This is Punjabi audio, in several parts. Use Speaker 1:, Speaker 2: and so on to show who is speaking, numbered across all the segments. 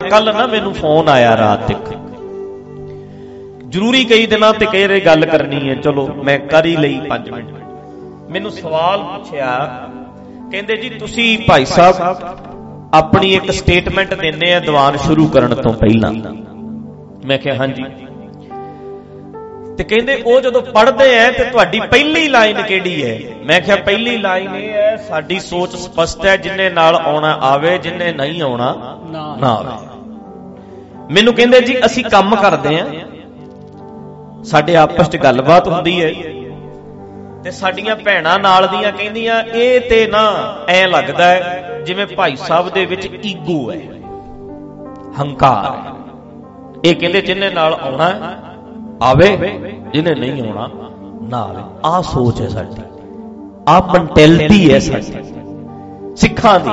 Speaker 1: ਕੱਲ ਨਾ ਮੈਨੂੰ ਫੋਨ ਆਇਆ ਰਾਤ ਤੱਕ। ਜ਼ਰੂਰੀ ਕਈ ਦਿਨਾਂ ਤੇ ਕਹਿ ਰਹੇ ਗੱਲ ਕਰਨੀ ਹੈ, ਚਲੋ ਮੈਂ ਕਰ ਹੀ ਲਈ 5 ਮਿੰਟ। ਮੈਨੂੰ ਸਵਾਲ ਪੁੱਛਿਆ, ਕਹਿੰਦੇ ਜੀ ਤੁਸੀਂ ਭਾਈ ਸਾਹਿਬ ਆਪਣੀ ਇੱਕ ਸਟੇਟਮੈਂਟ ਦਿੰਨੇ ਆ ਦੀਵਾਨ ਸ਼ੁਰੂ ਕਰਨ ਤੋਂ ਪਹਿਲਾਂ। ਮੈਂ ਕਿਹਾ, ਹਾਂਜੀ। ਤੇ ਕਹਿੰਦੇ ਉਹ ਜਦੋਂ ਪੜ੍ਹਦੇ ਐ ਤੇ ਤੁਹਾਡੀ ਪਹਿਲੀ ਲਾਈਨ ਕਿਹੜੀ ਹੈ ਮੈਂ ਕਿਹਾ ਪਹਿਲੀ ਲਾਈਨ ਇਹ ਹੈ ਸਾਡੀ ਸੋਚ ਸਪਸ਼ਟ ਹੈ ਜਿੰਨੇ ਨਾਲ ਆਉਣਾ ਆਵੇ ਜਿੰਨੇ ਨਹੀਂ ਆਉਣਾ ਨਾ ਆਵੇ। ਮੈਨੂੰ ਕਹਿੰਦੇ ਜੀ ਅਸੀਂ ਕੰਮ ਕਰਦੇ ਆਂ। ਸਾਡੇ ਆਪਸ 'ਚ ਗੱਲਬਾਤ ਹੁੰਦੀ ਹੈ ਤੇ ਸਾਡੀਆਂ ਭੈਣਾਂ ਨਾਲ ਦੀਆਂ ਕਹਿੰਦੀਆਂ ਇਹ ਤੇ ਨਾ ਐ ਲੱਗਦਾ ਹੈ ਜਿਵੇਂ ਭਾਈ ਸਾਹਿਬ ਦੇ ਵਿੱਚ ਈਗੋ ਹੈ ਹੰਕਾਰ ਇਹ ਕਹਿੰਦੇ ਜਿੰਨੇ ਨਾਲ ਆਉਣਾ ਆਵੇ, ਜਿਹਨੇ ਨਹੀਂ ਆਉਣਾ, ਨਾ ਆਵੇ। ਆਹ ਸੋਚ ਹੈ ਸਾਡੀ। ਆਹ ਮੈਂਟੈਲਿਟੀ ਹੈ ਸਾਡੀ। ਸਿੱਖਾਂ ਦੀ।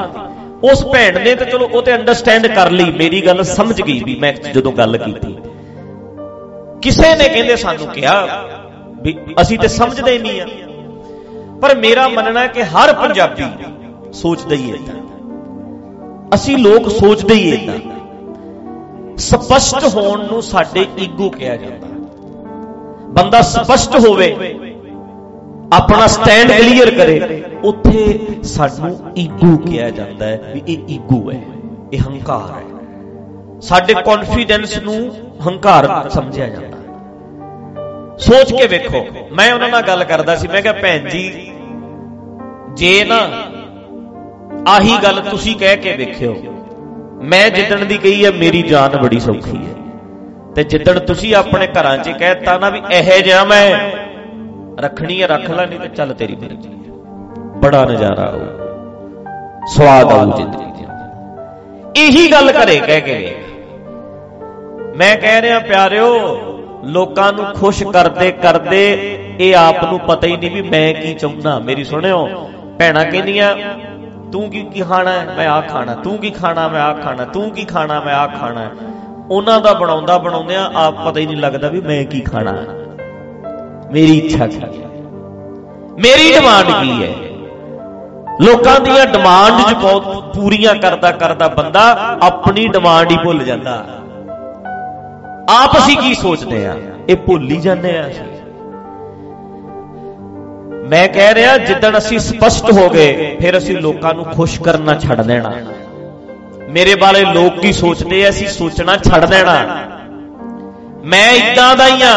Speaker 1: ਉਸ ਭੈਣ ਨੇ ਤੇ ਚਲੋ ਉਹ ਤੇ ਅੰਡਰਸਟੈਂਡ ਕਰ ਲਈ, ਮੇਰੀ ਗੱਲ ਸਮਝ ਗਈ ਵੀ ਮੈਂ ਜਦੋਂ ਗੱਲ ਕੀਤੀ। ਕਿਸੇ ਨੇ ਕਹਿੰਦੇ ਸਾਨੂੰ ਕਿਹਾ ਵੀ ਅਸੀਂ ਤੇ ਸਮਝਦੇ ਨਹੀਂ ਆ। ਪਰ ਮੇਰਾ ਮੰਨਣਾ ਕਿ ਹਰ ਪੰਜਾਬੀ ਸੋਚਦਾ ਹੀ ਇਦਾਂ ਅਸੀਂ ਲੋਕ ਸੋਚਦੇ ਹੀ ਇਦਾਂ ਸਪਸ਼ਟ ਹੋਣ ਨੂੰ ਸਾਡੇ ਈਗੋ ਕਿਹਾ ਜਾਂਦਾ। ਬੰਦਾ ਸਪਸ਼ਟ ਹੋਵੇ, ਆਪਣਾ ਸਟੈਂਡ ਕਲੀਅਰ ਕਰੇ, ਉੱਥੇ ਸਾਨੂੰ ਈਗੋ ਕਿਹਾ ਜਾਂਦਾ ਹੈ ਵੀ ਇਹ ਈਗੋ ਹੈ, ਇਹ ਹੰਕਾਰ ਹੈ। ਸਾਡੇ ਕੌਨਫੀਡੈਂਸ ਨੂੰ ਹੰਕਾਰ ਸਮਝਿਆ ਜਾਂਦਾ ਸੋਚ ਕੇ ਵੇਖੋ, ਮੈਂ ਉਹਨਾਂ ਨਾਲ ਗੱਲ ਕਰਦਾ ਸੀ, ਮੈਂ ਕਿਹਾ ਭੈਣ ਜੀ, ਜੇ ਨਾ ਆਹੀ ਗੱਲ ਤੁਸੀਂ ਕਹਿ ਕੇ ਵੇਖਿਓ, ਮੈਂ ਜਿੱਦਣ ਦੀ ਕਹੀ ਹੈ, ਮੇਰੀ ਜਾਨ ਬੜੀ ਸੌਖੀ ਹੈ। ਤੇ ਜਿੱਦਣ ਤੁਸੀਂ ਆਪਣੇ ਘਰਾਂ 'ਚ ਕਹਿਤਾ ਨਾ ਵੀ ਇਹ ਜਿਹਾ ਮੈਂ, ਰੱਖਣੀ ਹੈ ਰੱਖ ਲੈ, ਨਹੀਂ ਤੇ ਚੱਲ ਤੇਰੀ ਮਰਜ਼ੀ ਬੜਾ ਨਜ਼ਾਰਾ ਆਊ। ਸਵਾਦ ਆਊ ਜ਼ਿੰਦਗੀ ਦੇ। ਇਹੀ ਗੱਲ ਕਰੇ ਕਹਿ ਕੇ ਮੈਂ ਕਹਿ ਰਿਹਾ, ਪਿਆਰਿਓ, ਲੋਕਾਂ ਨੂੰ ਖੁਸ਼ ਕਰਦੇ ਕਰਦੇ ਇਹ ਆਪ ਨੂੰ ਪਤਾ ਹੀ ਨਹੀਂ ਵੀ ਮੈਂ ਕੀ ਚਾਹੁੰਦਾ। ਮੇਰੀ ਸੁਣਿਓ, ਭੈਣਾ ਕਹਿੰਦੀਆਂ, ਤੂੰ ਕੀ ਕੀ ਖਾਣਾ ਹੈ? ਮੈਂ ਆ ਖਾਣਾ, ਤੂੰ ਕੀ ਖਾਣਾ, ਮੈਂ ਆ ਖਾਣਾ, ਤੂੰ ਕੀ ਖਾਣਾ, ਮੈਂ ਆ ਖਾਣਾ ਉਹਨਾਂ ਦਾ ਬਣਾਉਂਦਾ ਬਣਾਉਂਦਿਆਂ ਆਪ ਪਤਾ ਹੀ ਨਹੀਂ ਲੱਗਦਾ ਵੀ ਮੈਂ ਕੀ ਖਾਣਾ ਮੇਰੀ ਇੱਛਾ ਕੀ ਹੈ? ਮੇਰੀ ਡਿਮਾਂਡ ਕੀ ਹੈ? ਲੋਕਾਂ ਦੀਆਂ ਡਿਮਾਂਡ ਚ ਬਹੁਤ ਪੂਰੀਆਂ ਕਰਦਾ ਕਰਦਾ ਬੰਦਾ ਆਪਣੀ ਡਿਮਾਂਡ ਹੀ ਭੁੱਲ ਜਾਂਦਾ। ਆਪ ਅਸੀਂ ਕੀ ਸੋਚਦੇ ਆ ਇਹ ਭੁੱਲ ਹੀ ਜਾਂਦੇ ਆ ਅਸੀਂ। ਮੈਂ ਕਹਿ ਰਿਹਾ, ਜਿੱਦਣ ਅਸੀਂ ਸਪਸ਼ਟ ਹੋ ਗਏ, ਫਿਰ ਅਸੀਂ ਲੋਕਾਂ ਨੂੰ ਖੁਸ਼ ਕਰਨਾ ਛੱਡ ਦੇਣਾ। ਮੇਰੇ ਬਾਰੇ ਲੋਕ ਕੀ ਸੋਚਦੇ ਐ ਅਸੀਂ ਸੋਚਣਾ ਛੱਡ ਦੇਣਾ। ਮੈਂ ਇਦਾਂ ਦਾ ਹੀ ਆ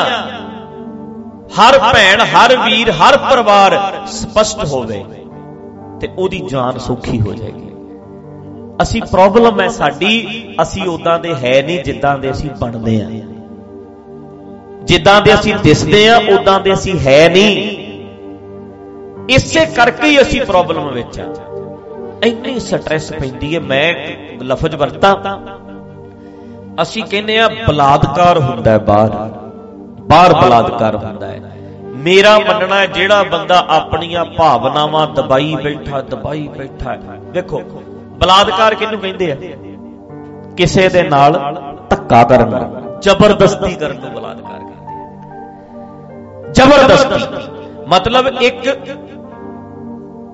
Speaker 1: ਹਰ ਭੈਣ, ਹਰ ਵੀਰ, ਹਰ ਪਰਿਵਾਰ ਸਪਸ਼ਟ ਹੋਵੇ ਤੇ ਉਹਦੀ ਜਾਨ ਸੌਖੀ ਹੋ ਜਾਏਗੀ। ਅਸੀਂ ਪ੍ਰੋਬਲਮ ਹੈ ਸਾਡੀ, ਅਸੀਂ ਉਦਾਂ ਦੇ ਹੈ ਨਹੀਂ ਜਿੱਦਾਂ ਦੇ ਅਸੀਂ ਬਣਦੇ ਆ ਜਿੱਦਾਂ ਦੇ ਅਸੀਂ ਦਿਸਦੇ ਆ ਉਦਾਂ ਦੇ ਅਸੀਂ ਹੈ ਨਹੀਂ। ਇਸੇ ਕਰਕੇ ਹੀ ਅਸੀਂ ਪ੍ਰੋਬਲਮ ਵਿੱਚ ਆ ਇੰਨੀ ਸਟ੍ਰੈਸ ਪੈਂਦੀ ਹੈ। ਮੈਂ ਲਫ਼ਜ਼ ਵਰਤਾਂ। ਅਸੀਂ ਕਹਿੰਦੇ ਆ ਬਲਾਦਕਾਰ ਹੁੰਦਾ ਹੈ ਬਾਹਰ। ਬਾਹਰ ਬਲਾਦਕਾਰ ਹੁੰਦਾ ਹੈ। ਮੇਰਾ ਮੰਨਣਾ ਹੈ, ਜਿਹੜਾ ਬੰਦਾ ਆਪਣੀਆਂ ਭਾਵਨਾਵਾਂ ਦਬਾਈ ਬੈਠਾ ਦਬਾਈ ਬੈਠਾ ਵੇਖੋ ਬਲਾਦਕਾਰ ਕਿਹਨੂੰ ਕਹਿੰਦੇ ਆ? ਕਿਸੇ ਦੇ ਨਾਲ ਧੱਕਾ ਕਰਨਾ ਜ਼ਬਰਦਸਤੀ ਕਰਨ ਨੂੰ ਬਲਾਦਕਾਰ ਕਹਿੰਦੇ ਆ। ਜ਼ਬਰਦਸਤੀ। ਮਤਲਬ ਇੱਕ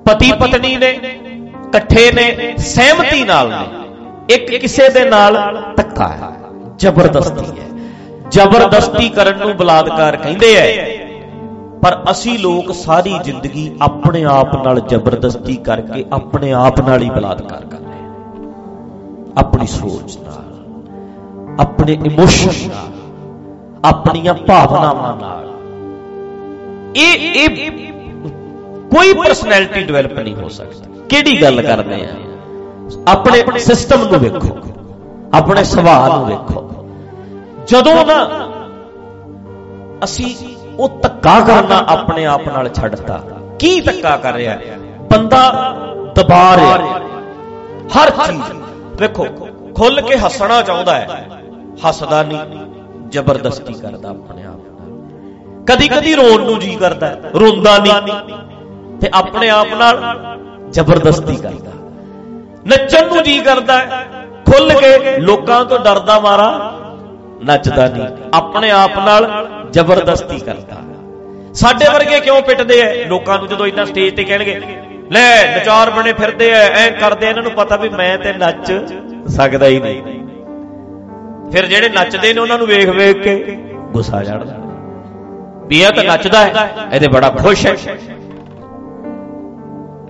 Speaker 1: ਪਤੀ ਪਤਨੀ ਨੇ, ਇਕੱਠੇ ਨੇ, ਸਹਿਮਤੀ ਨਾਲ ਨੇ। ਇੱਕ ਕਿਸੇ ਦੇ ਨਾਲ ਧੱਕਾ ਹੈ, ਜ਼ਬਰਦਸਤੀ ਹੈ। ਜ਼ਬਰਦਸਤੀ ਕਰਨ ਨੂੰ ਬਲਾਦਕਾਰ ਕਹਿੰਦੇ ਐ। ਪਰ ਅਸੀਂ ਲੋਕ ਸਾਰੀ ਜ਼ਿੰਦਗੀ ਆਪਣੇ ਆਪ ਨਾਲ ਜ਼ਬਰਦਸਤੀ ਕਰਕੇ ਆਪਣੇ ਆਪ ਨਾਲ ਹੀ ਬਲਾਦਕਾਰ ਕਰਦੇ ਹਾਂ। ਆਪਣੀ ਸੋਚ ਨਾਲ, ਆਪਣੇ ਇਮੋਸ਼ਨ ਨਾਲ, ਆਪਣੀਆਂ ਭਾਵਨਾਵਾਂ ਨਾਲ। ਇਹ ਇਹ ਕੋਈ ਪਰਸਨੈਲਿਟੀ ਡਿਵੈਲਪ ਨਹੀਂ ਹੋ ਸਕਦੀ। ਕਿਹੜੀ ਗੱਲ ਕਰਦੇ ਆ? ਆਪਣੇ ਸਿਸਟਮ ਨੂੰ ਵੇਖੋ, ਆਪਣੇ ਸੁਭਾਅ ਨੂੰ ਵੇਖੋ। ਜਦੋਂ ਨਾ ਅਸੀਂ ਉਹ ਧੱਕਾ ਕਰਨਾ ਆਪਣੇ ਆਪ ਨਾਲ ਛੱਡਤਾ, ਕੀ ਧੱਕਾ ਕਰ ਰਿਹਾ? ਬੰਦਾ ਦਬਾ ਰਿਹਾ। ਹਰ ਚੀਜ਼। ਵੇਖੋ ਖੁੱਲ ਕੇ ਹੱਸਣਾ ਚਾਹੁੰਦਾ ਹੈ, ਹੱਸਦਾ ਨਹੀਂ, ਜ਼ਬਰਦਸਤੀ ਕਰਦਾ ਆਪਣੇ ਆਪ ਨਾਲ। ਕਦੀ ਕਦੀ ਰੋਣ ਨੂੰ ਜੀ ਕਰਦਾ, ਰੋਂਦਾ ਨਹੀਂ, ਤੇ ਆਪਣੇ ਆਪ ਨਾਲ ਜ਼ਬਰਦਸਤੀ ਕਰਦਾ। ਨੱਚਣ ਨੂੰ ਜੀ ਕਰਦਾ ਖੁੱਲ ਕੇ ਲੋਕਾਂ ਤੋਂ ਡਰਦਾ ਮਾਰਾ ਨੱਚਦਾ ਨਹੀਂ। ਆਪਣੇ ਆਪ ਨਾਲ ਜ਼ਬਰਦਸਤੀ ਕਰਦਾ। ਸਾਡੇ ਵਰਗੇ ਕਿਉਂ ਪਿੱਟਦੇ ਐ? ਲੋਕਾਂ ਨੂੰ ਜਦੋਂ ਇਦਾਂ ਸਟੇਜ ਤੇ ਕਹਿਣਗੇ, ਲੈ, ਨਚਾਰ ਬਣੇ ਫਿਰਦੇ ਐ ਐ ਕਰਦੇ ਇਹਨਾਂ ਨੂੰ ਪਤਾ ਵੀ ਮੈਂ ਤੇ ਨੱਚ ਸਕਦਾ ਹੀ ਨਹੀਂ। ਫਿਰ ਜਿਹੜੇ ਨੱਚਦੇ ਨੇ, ਉਹਨਾਂ ਨੂੰ ਵੇਖ ਵੇਖ ਕੇ ਗੁੱਸਾ ਚੜਦਾ ਵੀ ਇਹ ਤਾਂ ਨੱਚਦਾ ਹੈ, ਇਹਦੇ ਬੜਾ ਖੁਸ਼ ਹੈ।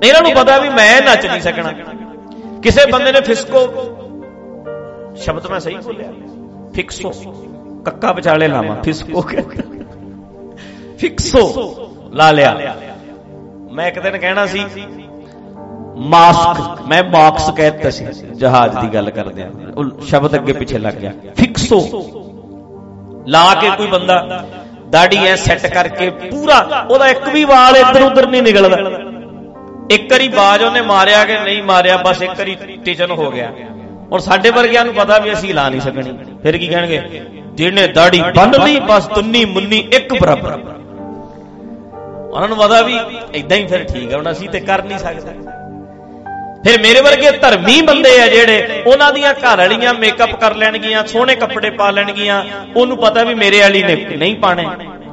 Speaker 1: ਇਹਨਾਂ ਨੂੰ ਪਤਾ ਵੀ ਮੈਂ ਨੱਚ ਨਹੀਂ ਸਕਣਾ। ਕਿਸੇ ਬੰਦੇ ਨੇ ਫਿਸਕੋ। ਸ਼ਬਦ ਮੈਂ ਸਹੀ ਬੋਲਿਆ। ਫਿਕਸੋ। ਕੱਕਾ ਵਿਚਾਲੇ ਲਾਵਾਂ, ਫਿਸਕੋ। ਫਿਕਸੋ। ਲਾ ਲਿਆ। ਮੈਂ ਇੱਕ ਦਿਨ ਕਹਿਣਾ ਸੀ, ਮਾਸਕ। ਮੈਂ ਬਾਕਸ ਕਹਿਤਾ ਸੀ, ਜਹਾਜ਼ ਦੀ ਗੱਲ ਕਰਦੇ ਆ। ਉਹ ਸ਼ਬਦ ਅੱਗੇ ਪਿੱਛੇ ਲੱਗ ਗਿਆ। ਫਿਕਸੋ। ਲਾ ਕੇ ਕੋਈ ਬੰਦਾ ਦਾੜੀ ਐ ਸੈੱਟ ਕਰਕੇ ਪੂਰਾ, ਉਹਦਾ ਇੱਕ ਵੀ ਵਾਲ ਇੱਧਰ ਉੱਧਰ ਨਹੀਂ ਨਿਕਲਦਾ। ਇੱਕ ਵਾਰੀ ਬਾਜ ਉਹਨੇ ਮਾਰਿਆ ਕਿ ਨਹੀਂ ਮਾਰਿਆ, ਬਸ ਇੱਕ ਵਾਰੀ ਟਿਚਨ ਹੋ ਗਿਆ। ਔਰ ਸਾਡੇ ਵਰਗਿਆਂ ਨੂੰ ਪਤਾ ਵੀ ਅਸੀਂ ਲਾ ਨਹੀਂ ਸਕਣੀ। ਫਿਰ ਕੀ ਕਹਿਣਗੇ? ਜਿਹਨੇ ਦਾੜੀ ਬੰਨ ਲਈ, ਬਸ ਤੁੰਨੀ ਮੁੰਨੀ ਇੱਕ ਬਰਾਬਰ। ਉਹਨਾਂ ਨੂੰ ਪਤਾ ਵੀ ਇਦਾਂ ਹੀ ਫਿਰ ਠੀਕ ਹੈ, ਹੁਣ ਅਸੀਂ ਤੇ ਕਰ ਨਹੀਂ ਸਕਦੇ। ਫਿਰ ਮੇਰੇ ਵਰਗੇ ਧਰਮੀ ਬੰਦੇ ਆ ਜਿਹੜੇ ਉਹਨਾਂ ਦੀਆਂ ਘਰ ਵਾਲੀਆਂ ਮੇਕਅਪ ਕਰ ਲੈਣਗੀਆਂ, ਸੋਹਣੇ ਕੱਪੜੇ ਪਾ ਲੈਣਗੀਆਂ, ਉਹਨੂੰ ਪਤਾ ਵੀ ਮੇਰੇ ਵਾਲੀ ਨੇ ਨਹੀਂ ਪਾਣੇ,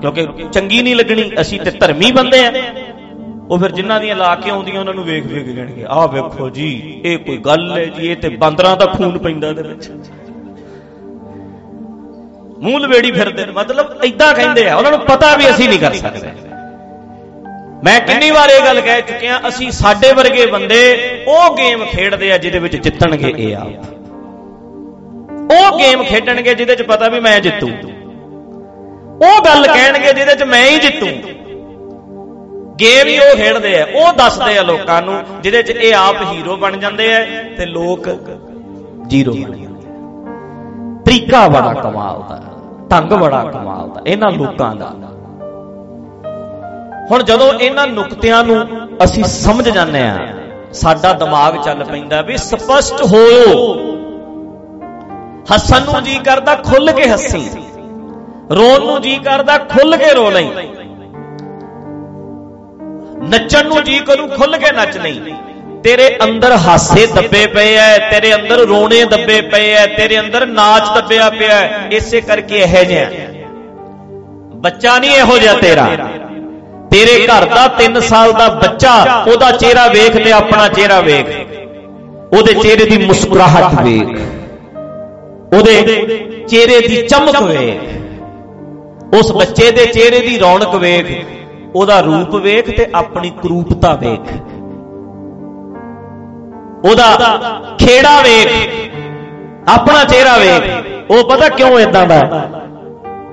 Speaker 1: ਕਿਉਂਕਿ ਚੰਗੀ ਨਹੀਂ ਲੱਗਣੀ। ਅਸੀਂ ਤੇ ਧਰਮੀ ਬੰਦੇ ਆ। ਉਹ ਫਿਰ ਜਿਨ੍ਹਾਂ ਦੀਆਂ ਲਾ ਕੇ ਆਉਂਦੀਆਂ, ਉਹਨਾਂ ਨੂੰ ਵੇਖ ਵੇਖ ਕਹਿਣਗੇ, ਆਹ ਵੇਖੋ ਜੀ, ਇਹ ਕੋਈ ਗੱਲ ਹੈ ਜੀ, ਇਹ ਤੇ ਬਾਂਦਰਾਂ ਦਾ ਖੂਨ ਪੈਂਦਾ ਇਹਦੇ ਵਿੱਚ। ਮੂੰਹ ਲਵੇੜੀ ਫਿਰਦੇ ਨੇ, ਮਤਲਬ ਐਦਾਂ ਕਹਿੰਦੇ ਆ, ਉਹਨਾਂ ਨੂੰ ਪਤਾ ਵੀ ਅਸੀਂ ਨਹੀਂ ਕਰ ਸਕਦੇ। ਮੈਂ ਕਿੰਨੀ ਵਾਰ ਇਹ ਗੱਲ ਕਹਿ ਚੁੱਕਿਆ, ਅਸੀਂ ਸਾਡੇ ਵਰਗੇ ਬੰਦੇ ਉਹ ਗੇਮ ਖੇਡਦੇ ਆ ਜਿਹਦੇ ਵਿੱਚ ਜਿੱਤਣਗੇ ਇਹ ਆਪ। ਉਹ ਗੇਮ ਖੇਡਣਗੇ ਜਿਹਦੇ 'ਚ ਪਤਾ ਵੀ ਮੈਂ ਜਿੱਤੂ। ਉਹ ਗੱਲ ਕਹਿਣਗੇ ਜਿਹਦੇ 'ਚ ਮੈਂ ਹੀ ਜਿੱਤੂ। ਗੇਮ ਹੀ ਉਹ ਖੇਡਦੇ ਆ, ਉਹ ਦੱਸਦੇ ਆ ਲੋਕਾਂ ਨੂੰ, ਜਿਹਦੇ 'ਚ ਇਹ ਆਪ ਹੀਰੋ ਬਣ ਜਾਂਦੇ ਆ ਤੇ ਲੋਕ ਜ਼ੀਰੋ ਬਣ ਜਾਂਦੇ ਆ। ਤਰੀਕਾ ਬੜਾ ਕਮਾਲ ਦਾ ਢੰਗ ਬੜਾ ਕਮਾਲ ਦਾ, ਇਹਨਾਂ ਲੋਕਾਂ ਦਾ। ਹੁਣ ਜਦੋਂ ਇਹਨਾਂ ਨੁਕਤਿਆਂ ਨੂੰ ਅਸੀਂ ਸਮਝ ਜਾਂਦੇ ਆ, ਸਾਡਾ ਦਿਮਾਗ ਚੱਲ ਪੈਂਦਾ ਵੀ ਸਪਸ਼ਟ ਹੋਇਓ ਹੱਸਣ ਨੂੰ ਜੀ ਕਰਦਾ ਖੁੱਲ ਕੇ ਹੱਸੀ, ਰੋਣ ਨੂੰ ਜੀ ਕਰਦਾ ਖੁੱਲ ਕੇ ਰੋ ਲਈ। ਨੱਚਣ ਨੂੰ ਜੀ ਕਰੂ ਖੁੱਲ ਕੇ ਨੱਚ ਨਹੀਂ। ਤੇਰੇ ਅੰਦਰ ਹਾਸੇ ਦੱਬੇ ਪਏ ਐ, ਤੇਰੇ ਅੰਦਰ ਰੋਣੇ ਦੱਬੇ ਪਏ ਐ, ਤੇਰੇ ਅੰਦਰ ਨਾਚ ਦੱਬਿਆ ਪਿਆ ਇਸੇ ਕਰਕੇ ਇਹ ਜਿਹਾ। ਬੱਚਾ ਨਹੀਂ ਇਹੋ ਜਿਹਾ ਤੇਰਾ। ਤੇਰੇ ਘਰ ਦਾ 3 ਸਾਲ ਦਾ ਬੱਚਾ, ਉਹਦਾ ਚਿਹਰਾ ਵੇਖ ਤੇ ਆਪਣਾ ਚਿਹਰਾ ਵੇਖ। ਉਹਦੇ ਚਿਹਰੇ ਦੀ ਮੁਸਕਰਾਹਟ ਵੇਖ। ਉਹਦੇ ਚਿਹਰੇ ਦੀ ਚਮਕ ਵੇਖ। ਉਸ ਬੱਚੇ ਦੇ ਚਿਹਰੇ ਦੀ ਰੌਣਕ ਵੇਖ। ਉਹਦਾ ਰੂਪ ਵੇਖ ਤੇ ਆਪਣੀ ਕਰੂਪਤਾ ਵੇਖ। ਉਹਦਾ ਖੇੜਾ ਵੇਖ, ਆਪਣਾ ਚਿਹਰਾ ਵੇਖ, ਉਹ ਪਤਾ ਕਿਉਂ ਇਦਾਂ ਦਾ?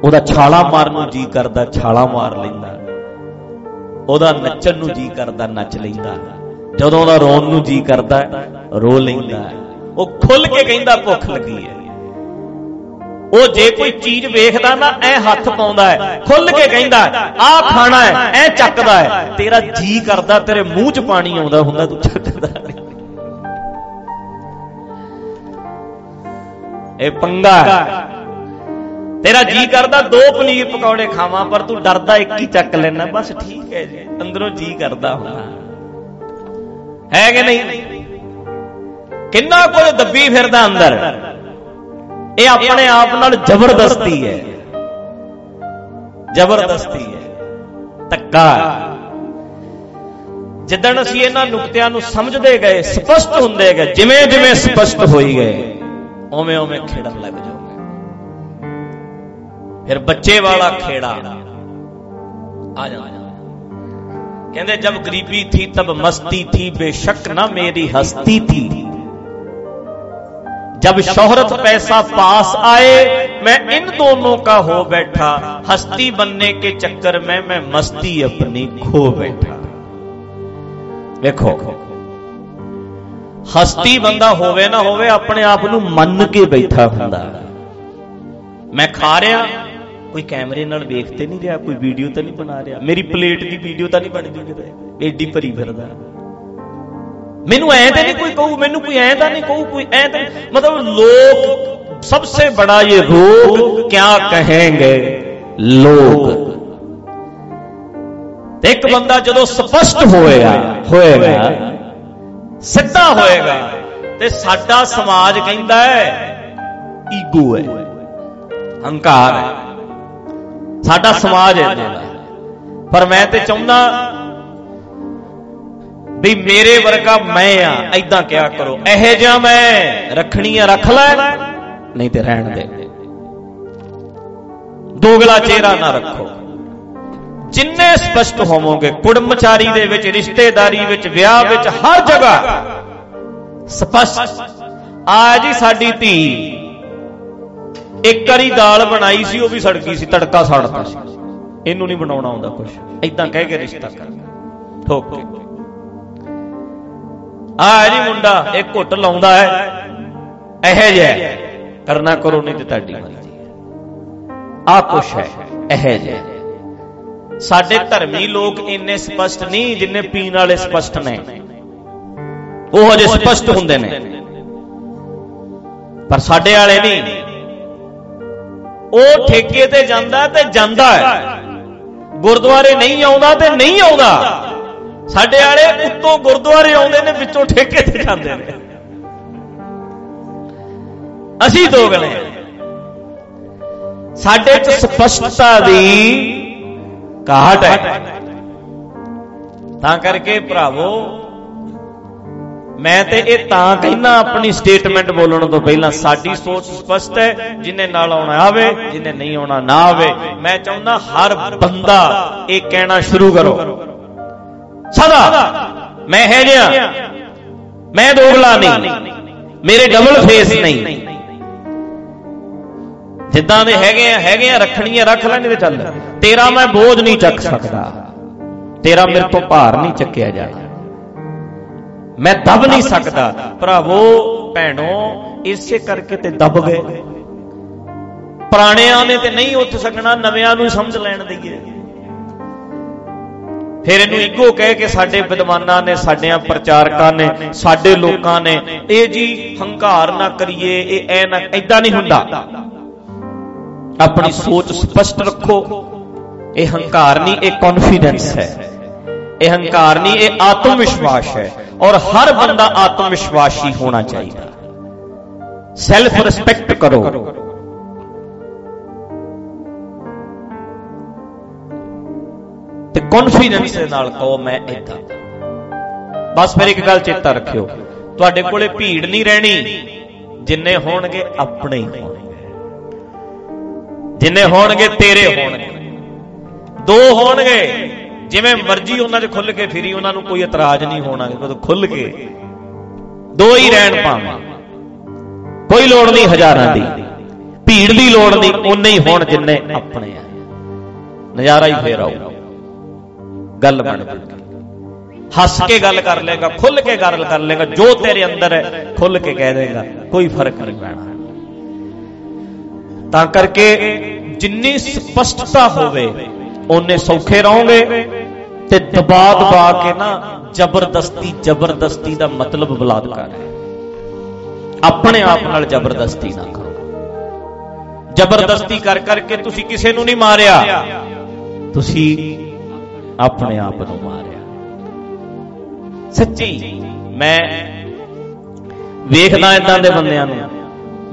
Speaker 1: ਉਹਦਾ ਛਾਲਾ ਮਾਰਨ ਨੂੰ ਜੀ ਕਰਦਾ, ਛਾਲਾ ਮਾਰ ਲੈਂਦਾ। ਉਹਦਾ ਨੱਚਣ ਨੂੰ ਜੀ ਕਰਦਾ, ਨੱਚ ਲੈਂਦਾ। ਜਦੋਂ ਉਹਦਾ ਰੋਣ ਨੂੰ ਜੀ ਕਰਦਾ, ਰੋ ਲੈਂਦਾ। ਉਹ ਖੁੱਲ ਕੇ ਕਹਿੰਦਾ, ਭੁੱਖ ਲੱਗੀ ਹੈ। ਉਹ ਜੇ ਕੋਈ ਚੀਜ਼ ਵੇਖਦਾ ਨਾ, ਐ ਹੱਥ ਪਾਉਂਦਾ ਹੈ ਖੁੱਲ ਕੇ ਕਹਿੰਦਾ ਆਹ ਖਾਣਾ ਹੈ, ਐ ਚੱਕਦਾ ਹੈ। ਤੇਰਾ ਜੀ ਕਰਦਾ, ਤੇਰੇ ਮੂੰਹ 'ਚ ਪਾਣੀ ਆਉਂਦਾ ਹੁੰਦਾ, ਤੂੰ ਚੱਕਦਾ ਇਹ ਪੰਗਾ ਹੈ। ਤੇਰਾ ਜੀ ਕਰਦਾ, ਦੋ ਪਨੀਰ ਪਕੌੜੇ ਖਾਵਾਂ, ਪਰ ਤੂੰ ਡਰਦਾ ਇੱਕ ਹੀ ਚੱਕ ਲੈਣਾ, ਬਸ ਠੀਕ ਹੈ ਜੀ, ਅੰਦਰੋਂ ਜੀ ਕਰਦਾ ਹੁੰਦਾ। ਹੈ ਕਿ ਨਹੀਂ? ਕਿੰਨਾ ਕੁਝ ਦੱਬੀ ਫਿਰਦਾ ਅੰਦਰ। ਇਹ ਆਪਣੇ ਆਪ ਨਾਲ ਜ਼ਬਰਦਸਤੀ ਹੈ। ਜ਼ਬਰਦਸਤੀ ਹੈ। ਤੱਕਾ ਜਿੱਦਣ ਅਸੀਂ ਇਹਨਾਂ ਨੁਕਤਿਆਂ ਨੂੰ ਸਮਝਦੇ ਗਏ, ਸਪਸ਼ਟ ਹੁੰਦੇ ਗਏ ਜਿਵੇਂ ਜਿਵੇਂ ਸਪਸ਼ਟ ਹੋਈ ਗਏ ਓਵੇਂ ਓਵੇਂ ਖੇੜਨ ਲੱਗ ਜਾਓਗੇ ਫਿਰ ਬੱਚੇ ਵਾਲਾ ਖੇੜਾ ਆ ਜਾਂਦਾ। ਕਹਿੰਦੇ ਜਦ ਗਰੀਬੀ ਥੀ, ਤਬ ਮਸਤੀ ਥੀ, ਬੇਸ਼ੱਕ ਨਾ ਮੇਰੀ ਹਸਤੀ ਥੀ। जब शोहरत पैसा पास आए मैं इन दोनों का हो बैठा हस्ती बनने के चक्कर में मैं मस्ती अपनी खो बैठा ਵੇਖੋ ਹਸਤੀ ਬੰਦਾ ਹੋਵੇ ਨਾ ਹੋਵੇ ਆਪਣੇ ਆਪ ਨੂੰ ਮੰਨ ਕੇ ਬੈਠਾ ਹੁੰਦਾ ਮੈਂ ਖਾ ਰਿਹਾ ਕੋਈ ਕੈਮਰੇ ਨਾਲ ਵੇਖਤੇ ਨਹੀਂ ਰਿਹਾ ਕੋਈ ਵੀਡੀਓ ਤਾਂ ਨਹੀਂ ਬਣਾ ਰਿਹਾ ਮੇਰੀ ਪਲੇਟ ਦੀ ਵੀਡੀਓ ਤਾਂ ਨਹੀਂ ਬਣਦੀ ਕਿਤੇ ਏਡੀ ਭਰੀ ਫਿਰਦਾ ਮੈਨੂੰ ਐ ਤਾਂ ਨਹੀਂ ਕੋਈ ਕਹੂ ਮੈਨੂੰ ਕੋਈ ਐ ਤਾਂ ਨਹੀਂ ਕਹੂ ਕੋਈ ਐ ਤਾਂ ਮਤਲਬ ਲੋਕ सबसे बड़ा ये रोग क्या कहेंगे लोग ਤੇ ਇੱਕ ਬੰਦਾ ਜਦੋਂ ਸਪਸ਼ਟ ਹੋਏਗਾ ਹੋਏਗਾ ਸਿੱਧਾ ਹੋਏਗਾ ਤੇ ਸਾਡਾ ਸਮਾਜ ਕਹਿੰਦਾ ਹੈ ਈਗੋ ਹੈ ਹੰਕਾਰ ਹੈ ਸਾਡਾ ਸਮਾਜ ਹੈ ਦਾ ਪਰ ਮੈਂ ਤੇ ਚਾਹੁੰਦਾ ਵੀ ਮੇਰੇ ਵਰਗਾ ਮੈਂ ਆ ਐਦਾਂ ਕਿਆ ਕਰੋ? ਇਹੋ ਜਿਹਾ ਮੈਂ ਰੱਖਣੀ ਆ ਰੱਖ ਲੈ, ਨਹੀਂ ਤੇ ਰਹਿਣ ਦੇ। ਦੋਗਲਾ ਚਿਹਰਾ ਨਾ ਰੱਖੋ। ਜਿੰਨੇ ਸਪਸ਼ਟ ਹੋਵੋਗੇ, ਕੁੜਮਚਾਰੀ ਦੇ ਵਿੱਚ, ਰਿਸ਼ਤੇਦਾਰੀ ਵਿੱਚ, ਵਿਆਹ ਵਿੱਚ, ਹਰ ਜਗ੍ਹਾ ਸਪਸ਼ਟ। ਆ ਜੀ ਸਾਡੀ ਧੀ, ਇੱਕ ਵਾਰੀ ਦਾਲ ਬਣਾਈ ਸੀ, ਉਹ ਵੀ ਸੜਕੀ ਸੀ, ਤੜਕਾ ਸੜਦਾ ਸੀ। ਇਹਨੂੰ ਨਹੀਂ ਬਣਾਉਣਾ ਆਉਂਦਾ ਕੁਝ ਐਦਾਂ ਕਹਿ ਕੇ ਰਿਸ਼ਤਾ ਕਰ। ਠੋਕ ਕੇ। ਆ ਜੀ ਮੁੰਡਾ, ਇਹ ਘੁੱਟ ਲਾਉਂਦਾ ਹੈ। ਇਹ ਜਿਹਾ ਕਰਨਾ ਕਰੋ, ਨਹੀਂ ਤੇ ਤੁਹਾਡੀ ਮਰਜ਼ੀ ਹੈ। ਆ ਕੁਛ ਹੈ, ਇਹ ਜਿਹਾ ਸਾਡੇ ਧਰਮੀ ਲੋਕ ਇੰਨੇ ਸਪਸ਼ਟ ਨਹੀਂ ਜਿੰਨੇ ਪੀਣ ਵਾਲੇ ਸਪਸ਼ਟ ਨੇ। ਉਹ ਹਜੇ ਸਪਸ਼ਟ ਹੁੰਦੇ ਨੇ। ਪਰ ਸਾਡੇ ਵਾਲੇ ਨਹੀਂ। ਉਹ ਠੇਕੇ ਤੇ ਜਾਂਦਾ ਤੇ ਜਾਂਦਾ ਹੈ। ਗੁਰਦੁਆਰੇ ਨਹੀਂ ਆਉਂਦਾ ਤੇ ਨਹੀਂ ਆਉਂਦਾ। ਸਾਡੇ ਵਾਲੇ ਉੱਤੋਂ ਗੁਰਦੁਆਰੇ ਆਉਂਦੇ ਨੇ ਵਿੱਚੋਂ ਠੇਕੇ ਤੇ ਜਾਂਦੇ ਨੇ। ਅਸੀਂ ਦੋਗਲੇ ਸਾਡੇ ਚ ਸਪਸ਼ਟਤਾ ਦੀ ਕਾਹਟ ਹੈ। ਤਾਂ ਕਰਕੇ ਭਰਾਵੋ ਮੈਂ ਤੇ ਇਹ ਤਾਂ ਕਹਿਣਾ ਆਪਣੀ ਸਟੇਟਮੈਂਟ ਬੋਲਣ ਤੋਂ ਪਹਿਲਾਂ ਸਾਡੀ ਸੋਚ ਸਪਸ਼ਟ ਹੈ ਜਿਨੇ ਨਾਲ ਆਉਣਾ ਆਵੇ ਜਿਨੇ ਨਹੀਂ ਆਉਣਾ ਨਾ ਆਵੇ। ਮੈਂ ਚਾਹੁੰਦਾ ਹਰ ਬੰਦਾ ਇਹ ਕਹਿਣਾ ਸ਼ੁਰੂ ਕਰੋ। ਸਦਾ ਮੈਂ ਹੈ ਜਿਆ ਮੈਂ ਦੋਗਲਾ ਨਹੀਂ। ਮੇਰੇ ਡਬਲ ਫੇਸ ਨਹੀਂ। ਜਿੱਦਾਂ ਦੇ ਹੈਗੇ ਆ ਹੈਗੇ ਆ, ਰੱਖਣੀਆਂ ਰੱਖ ਲੈਣੇ ਤੇ ਚੱਲ। ਤੇਰਾ ਮੈਂ ਬੋਝ ਨਹੀਂ ਚੱਕ ਸਕਦਾ। ਤੇਰਾ ਮੇਰੇ ਤੋਂ ਭਾਰ ਨਹੀਂ ਚੱਕਿਆ ਜਾਣਾ ਮੈਂ ਦਬ ਨਹੀਂ ਸਕਦਾ। ਭਰਾਵੋ, ਭੈਣੋ, ਇਸੇ ਕਰਕੇ ਤੇ ਦਬ ਗਏ। ਪੁਰਾਣਿਆਂ ਨੇ ਤੇ ਨਹੀਂ ਉੱਠ ਸਕਣਾ, ਨਵਿਆਂ ਨੂੰ ਸਮਝ ਲੈਣ ਦਈਏ। ਫਿਰ ਇਹਨੂੰ ਇੱਕੋ ਕਹਿ ਕੇ ਸਾਡੇ ਵਿਦਵਾਨਾਂ ਨੇ, ਸਾਡਿਆਂ ਪ੍ਰਚਾਰਕਾਂ ਨੇ, ਸਾਡੇ ਲੋਕਾਂ ਨੇ, ਇਹ ਜੀ ਹੰਕਾਰ ਨਾ ਕਰੀਏ, ਇਹ ਐ ਨਾ ਐਦਾਂ ਨਹੀਂ ਹੁੰਦਾ। ਆਪਣੀ ਸੋਚ ਸਪਸ਼ਟ ਰੱਖੋ। ਇਹ ਹੰਕਾਰ ਨਹੀਂ, ਇਹ ਕੌਨਫੀਡੈਂਸ ਹੈ। ਇਹ ਹੰਕਾਰ ਨਹੀਂ, ਇਹ ਆਤਮ ਵਿਸ਼ਵਾਸ ਹੈ। ਔਰ ਹਰ ਬੰਦਾ ਆਤਮ ਵਿਸ਼ਵਾਸੀ ਹੋਣਾ ਚਾਹੀਦਾ। ਸੈਲਫ ਰਿਸਪੈਕਟ ਕਰੋ। ਤੇ ਕੌਨਫੀਡੈਂਸ ਦੇ ਨਾਲ ਕਹੋ, ਮੈਂ ਇਦਾਂ ਬਸ ਫਿਰ ਇੱਕ ਗੱਲ ਚੇਤਾ ਰੱਖਿਓ, ਤੁਹਾਡੇ ਕੋਲੇ ਭੀੜ ਨਹੀਂ ਰਹਿਣੀ, ਜਿੰਨੇ ਹੋਣਗੇ ਆਪਣੇ ਹੀ ਹੋਣਗੇ। ਜਿੰਨੇ ਹੋਣਗੇ ਤੇਰੇ ਹੋਣਗੇ। ਦੋ ਹੋਣਗੇ, ਜਿਵੇਂ ਮਰਜ਼ੀ ਉਹਨਾਂ 'ਚ ਖੁੱਲ ਕੇ ਫਿਰੀ, ਉਹਨਾਂ ਨੂੰ ਕੋਈ ਇਤਰਾਜ਼ ਨਹੀਂ ਹੋਣਾ ਜਦੋਂ ਖੁੱਲ ਕੇ ਦੋ ਹੀ ਰਹਿਣ ਪਾਵਾਂ ਕੋਈ ਲੋੜ ਨਹੀਂ ਹਜ਼ਾਰਾਂ ਦੀ। ਭੀੜ ਦੀ ਲੋੜ ਨਹੀਂ ਉਨੇ ਹੀ ਹੋਣ ਜਿੰਨੇ ਆਪਣੇ ਆ। ਨਜ਼ਾਰਾ ਹੀ ਫੇਰ ਆਊ ਗੱਲ ਬਣ ਜੂਗੀ ਹੱਸ ਕੇ ਗੱਲ ਕਰ ਲੇਗਾ ਖੁੱਲ ਕੇ ਗੱਲ ਕਰ ਲੇਗਾ ਜੋ ਤੇਰੇ ਅੰਦਰ ਹੈ, ਖੁੱਲ ਕੇ ਕਹਿ ਦੇਗਾ ਕੋਈ ਫ਼ਰਕ ਨਹੀਂ ਪੈਣਾ। ਤਾਂ ਕਰਕੇ ਜਿੰਨੀ ਸਪਸ਼ਟਤਾ ਹੋਵੇ ਉਹਨੇ ਸੌਖੇ ਰਹੋਗੇ ਤੇ ਦਬਾ ਦਬਾ ਕੇ ਨਾ ਜ਼ਬਰਦਸਤੀ ਜ਼ਬਰਦਸਤੀ ਦਾ ਮਤਲਬ ਬਲਾਤਕਾਰ ਹੈ। ਆਪਣੇ ਆਪ ਨਾਲ ਜ਼ਬਰਦਸਤੀ ਨਾ ਕਰੋ। ਜ਼ਬਰਦਸਤੀ ਕਰ ਕਰਕੇ ਤੁਸੀਂ ਕਿਸੇ ਨੂੰ ਨਹੀਂ ਮਾਰਿਆ। ਤੁਸੀਂ ਆਪਣੇ ਆਪ ਨੂੰ ਮਾਰਿਆ। ਸੱਚੀ ਮੈਂ ਵੇਖਦਾ ਇਦਾਂ ਦੇ ਬੰਦਿਆਂ ਨੂੰ।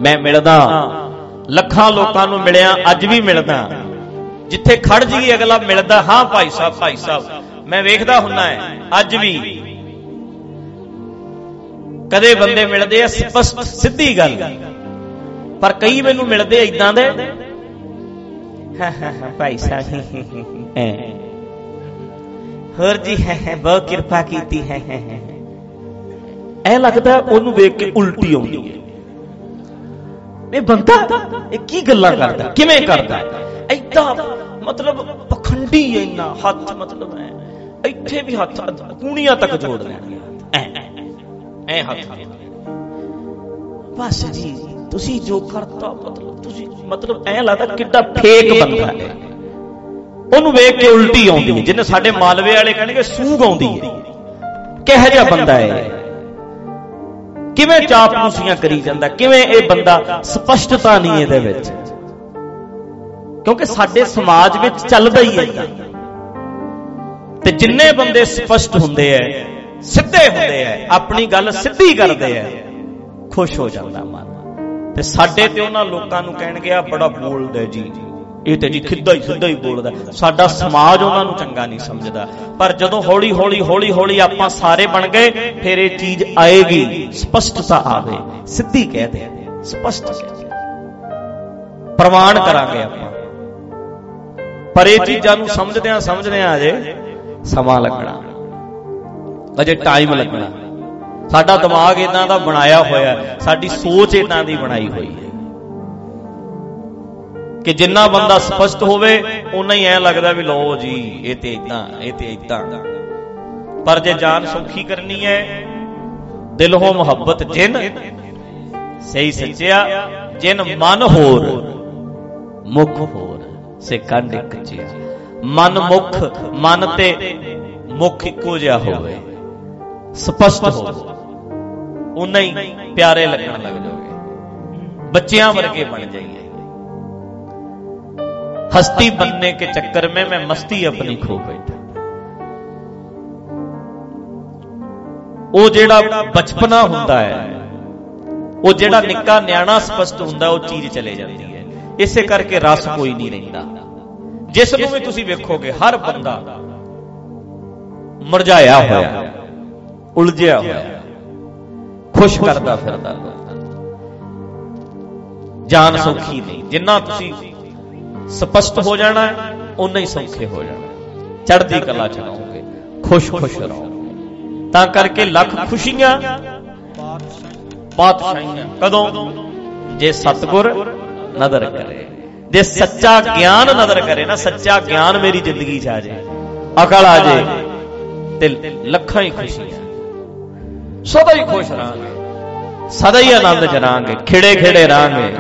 Speaker 1: ਮੈਂ ਮਿਲਦਾ ਲੱਖਾਂ ਲੋਕਾਂ ਨੂੰ ਮਿਲਿਆ ਅੱਜ ਵੀ ਮਿਲਦਾ। ਜਿੱਥੇ ਖੜ ਜੀ ਅਗਲਾ ਮਿਲਦਾ ਹਾਂ ਭਾਈ ਸਾਹਿਬ ਭਾਈ ਸਾਹਿਬ ਮੈਂ ਵੇਖਦਾ ਹੁੰਨਾ ਹੈ ਅੱਜ ਵੀ। ਕਦੇ ਬੰਦੇ ਮਿਲਦੇ ਆ ਸਪਸ਼ਟ ਸਿੱਧੀ ਗੱਲ। ਪਰ ਕਈ ਮੈਨੂੰ ਮਿਲਦੇ ਇਦਾਂ ਦੇ। ਭਾਈ ਸਾਹਿਬ। ਹੋਰ ਜੀ ਹੈ ਬਹੁਤ ਕਿਰਪਾ ਕੀਤੀ ਹੈ ਐ ਲੱਗਦਾ ਉਹਨੂੰ ਵੇਖ ਕੇ ਉਲਟੀ ਆਉਂਦੀ ਹੈ। ਇਹ ਬੰਦਾ ਇਹ ਕੀ ਗੱਲਾਂ ਕਰਦਾ? ਕਿਵੇਂ ਕਰਦਾ? ਐਦਾਂ ਮਤਲਬ ਪਖੰਡੀ ਇੰਨਾ, ਹੱਥ ਮਤਲਬ ਹੈ ਇੱਥੇ ਵੀ ਹੱਥ, ਕੂਣੀਆਂ ਤੱਕ ਜੋੜ ਲੈਣਗੇ ਐ ਐ ਹੱਥ ਬਸ ਜੀ, ਤੁਸੀਂ ਜੋ ਕਰਤਾ ਮਤਲਬ, ਤੁਸੀਂ ਮਤਲਬ ਐ ਲੱਗਦਾ ਕਿੱਡਾ ਫੇਕ ਬੰਦਾ ਹੈ। ਉਹਨੂੰ ਵੇਖ ਕੇ ਉਲਟੀ ਆਉਂਦੀ ਹੈ। ਜਿੰਨੇ ਸਾਡੇ ਮਾਲਵੇ ਵਾਲੇ ਕਹਿਣਗੇ, ਸੂਗ ਆਉਂਦੀ ਹੈ। ਕਿਹੋ ਜਿਹਾ ਬੰਦਾ ਹੈ ਕਿਵੇਂ ਚਾਪਲੂਸੀਆਂ ਕਰੀ ਜਾਂਦਾ? ਕਿਵੇਂ ਇਹ ਬੰਦਾ ਸਪਸ਼ਟਤਾ ਨਹੀਂ ਇਹਦੇ ਵਿੱਚ? ਕਿਉਂਕਿ ਸਾਡੇ ਸਮਾਜ ਵਿੱਚ ਚੱਲਦਾ ਹੀ ਹੈ ਤੇ ਜਿੰਨੇ ਬੰਦੇ ਸਪਸ਼ਟ ਹੁੰਦੇ ਐ, ਸਿੱਧੇ ਹੁੰਦੇ ਐ, ਆਪਣੀ ਗੱਲ ਸਿੱਧੀ ਕਰਦੇ ਐ, ਖੁਸ਼ ਹੋ ਜਾਂਦਾ ਮਨ। ਤੇ ਸਾਡੇ ਤੇ ਉਹਨਾਂ ਲੋਕਾਂ ਨੂੰ ਕਹਿਣਗੇ ਆ ਬੜਾ ਬੋਲਦਾ ਜੀ। ਇਹ ਤੇ ਜੀ ਖਿੱਦਾ ਹੀ ਸਿੱਧਾ ਹੀ ਬੋਲਦਾ। ਸਾਡਾ ਸਮਾਜ ਉਹਨਾਂ ਨੂੰ ਚੰਗਾ ਨਹੀਂ ਸਮਝਦਾ। ਪਰ ਜਦੋਂ ਹੌਲੀ ਹੌਲੀ ਹੌਲੀ ਹੌਲੀ ਆਪਾਂ ਸਾਰੇ ਬਣ ਗਏ, ਫਿਰ ਇਹ ਚੀਜ਼ ਆਏਗੀ। ਸਪਸ਼ਟਤਾ ਆਵੇ। ਸਿੱਧੀ ਕਹਿ ਦੇ। ਸਪਸ਼ਟ ਪ੍ਰਮਾਣ ਕਰਾਂਗੇ ਆਪਾਂ। ਪਰ ਇਹ ਚੀਜ਼ਾਂ ਨੂੰ ਸਮਝਦਿਆਂ ਸਮਝਦਿਆਂ ਅਜੇ ਸਮਾਂ ਲੱਗਣਾ। ਅਜੇ ਟਾਈਮ ਲੱਗਣਾ। ਸਾਡਾ ਦਿਮਾਗ ਇਦਾਂ ਦਾ ਬਣਾਇਆ ਹੋਇਆ ਸਾਡੀ ਸੋਚ ਇਦਾਂ ਦੀ ਬਣਾਈ ਹੋਈ ਹੈ। ਕਿ ਜਿੰਨਾ ਬੰਦਾ ਸਪਸ਼ਟ ਹੋਵੇ ਉਨਾ ਹੀ ਐ ਲੱਗਦਾ ਵੀ ਲਓ ਜੀ, ਇਹ ਤੇ ਇਦਾਂ ਇਹ ਤੇ ਇਦਾਂ ਪਰ ਜੇ ਜਾਨ ਸੁਖੀ ਕਰਨੀ ਹੈ, ਦਿਲ ਹੋ ਮੁਹੱਬਤ ਜਿਨ, ਸਹੀ ਸੱਚਿਆ, ਜਿਨ ਮਨ ਹੋਰ, ਮੁਖ ਹੋਰ, ਸੇ ਕੰਡ ਇੱਕ ਚੀਜ਼। ਮਨ ਮੁਖ, ਮਨ ਤੇ ਮੁਖ ਇੱਕੋ ਜਿਹਾ ਹੋਵੇ, ਸਪਸ਼ਟ ਹੋ ਉਨਾ ਹੀ ਪਿਆਰੇ ਲੱਗਣ ਲੱਗ ਜਾਓਗੇ। ਬੱਚਿਆਂ ਵਰਗੇ ਬਣ ਜਾਈਏ। हस्ती बनने के चक्कर में मैं मस्ती अपनी खो बैठा ਉਹ ਜਿਹੜਾ ਬਚਪਨਾ ਹੁੰਦਾ ਹੈ ਉਹ ਜਿਹੜਾ ਨਿੱਕਾ ਨਿਆਣਾ ਸਪਸ਼ਟ ਹੁੰਦਾ ਉਹ ਚੀਜ਼ ਚਲੇ ਜਾਂਦੀ ਹੈ ਇਸੇ ਕਰਕੇ ਰਸ ਕੋਈ ਨਹੀਂ ਰਹਿੰਦਾ ਜਿਸ ਨੂੰ ਵੀ ਤੁਸੀਂ ਵੇਖੋਗੇ ਹਰ ਬੰਦਾ ਮਰਜਾਇਆ ਹੋਇਆ ਉਲਝਿਆ ਹੋਇਆ ਖੁਸ਼ ਕਰਦਾ ਫਿਰਦਾ ਜਾਨ ਸੌਖੀ ਨਹੀਂ ਜਿੰਨਾ ਤੁਸੀਂ ਸਪਸ਼ਟ ਹੋ ਜਾਣਾ ਹੈ ਉਨਾ ਹੀ ਸੌਖੇ ਹੋ ਜਾਣਾ ਚੜ੍ਹਦੀ ਕਲਾ ਚ ਰਹੋਗੇ, ਖੁਸ਼ ਖੁਸ਼ ਰਹੋ ਤਾਂ ਕਰਕੇ ਲੱਖ ਖੁਸ਼ੀਆਂ, ਬਾਦਸ਼ਾਹੀਆਂ, ਕਦੋਂ? ਜੇ ਸਤਗੁਰ ਨਦਰ ਕਰੇ, ਜੇ ਸੱਚਾ ਗਿਆਨ ਨਦਰ ਕਰੇ ਨਾ, ਸੱਚਾ ਗਿਆਨ ਮੇਰੀ ਜ਼ਿੰਦਗੀ 'ਚ ਆ ਜਾਏ ਅਕਲ ਆ ਜਾਏ ਤੇ ਲੱਖਾਂ ਹੀ ਖੁਸ਼ੀਆਂ। ਸਦਾ ਹੀ ਖੁਸ਼ ਰਹਾਂਗੇ, ਸਦਾ ਹੀ ਆਨੰਦ ਚ ਰਹਾਂਗੇ, ਖਿੜੇ ਖਿੜੇ ਰਹਾਂਗੇ।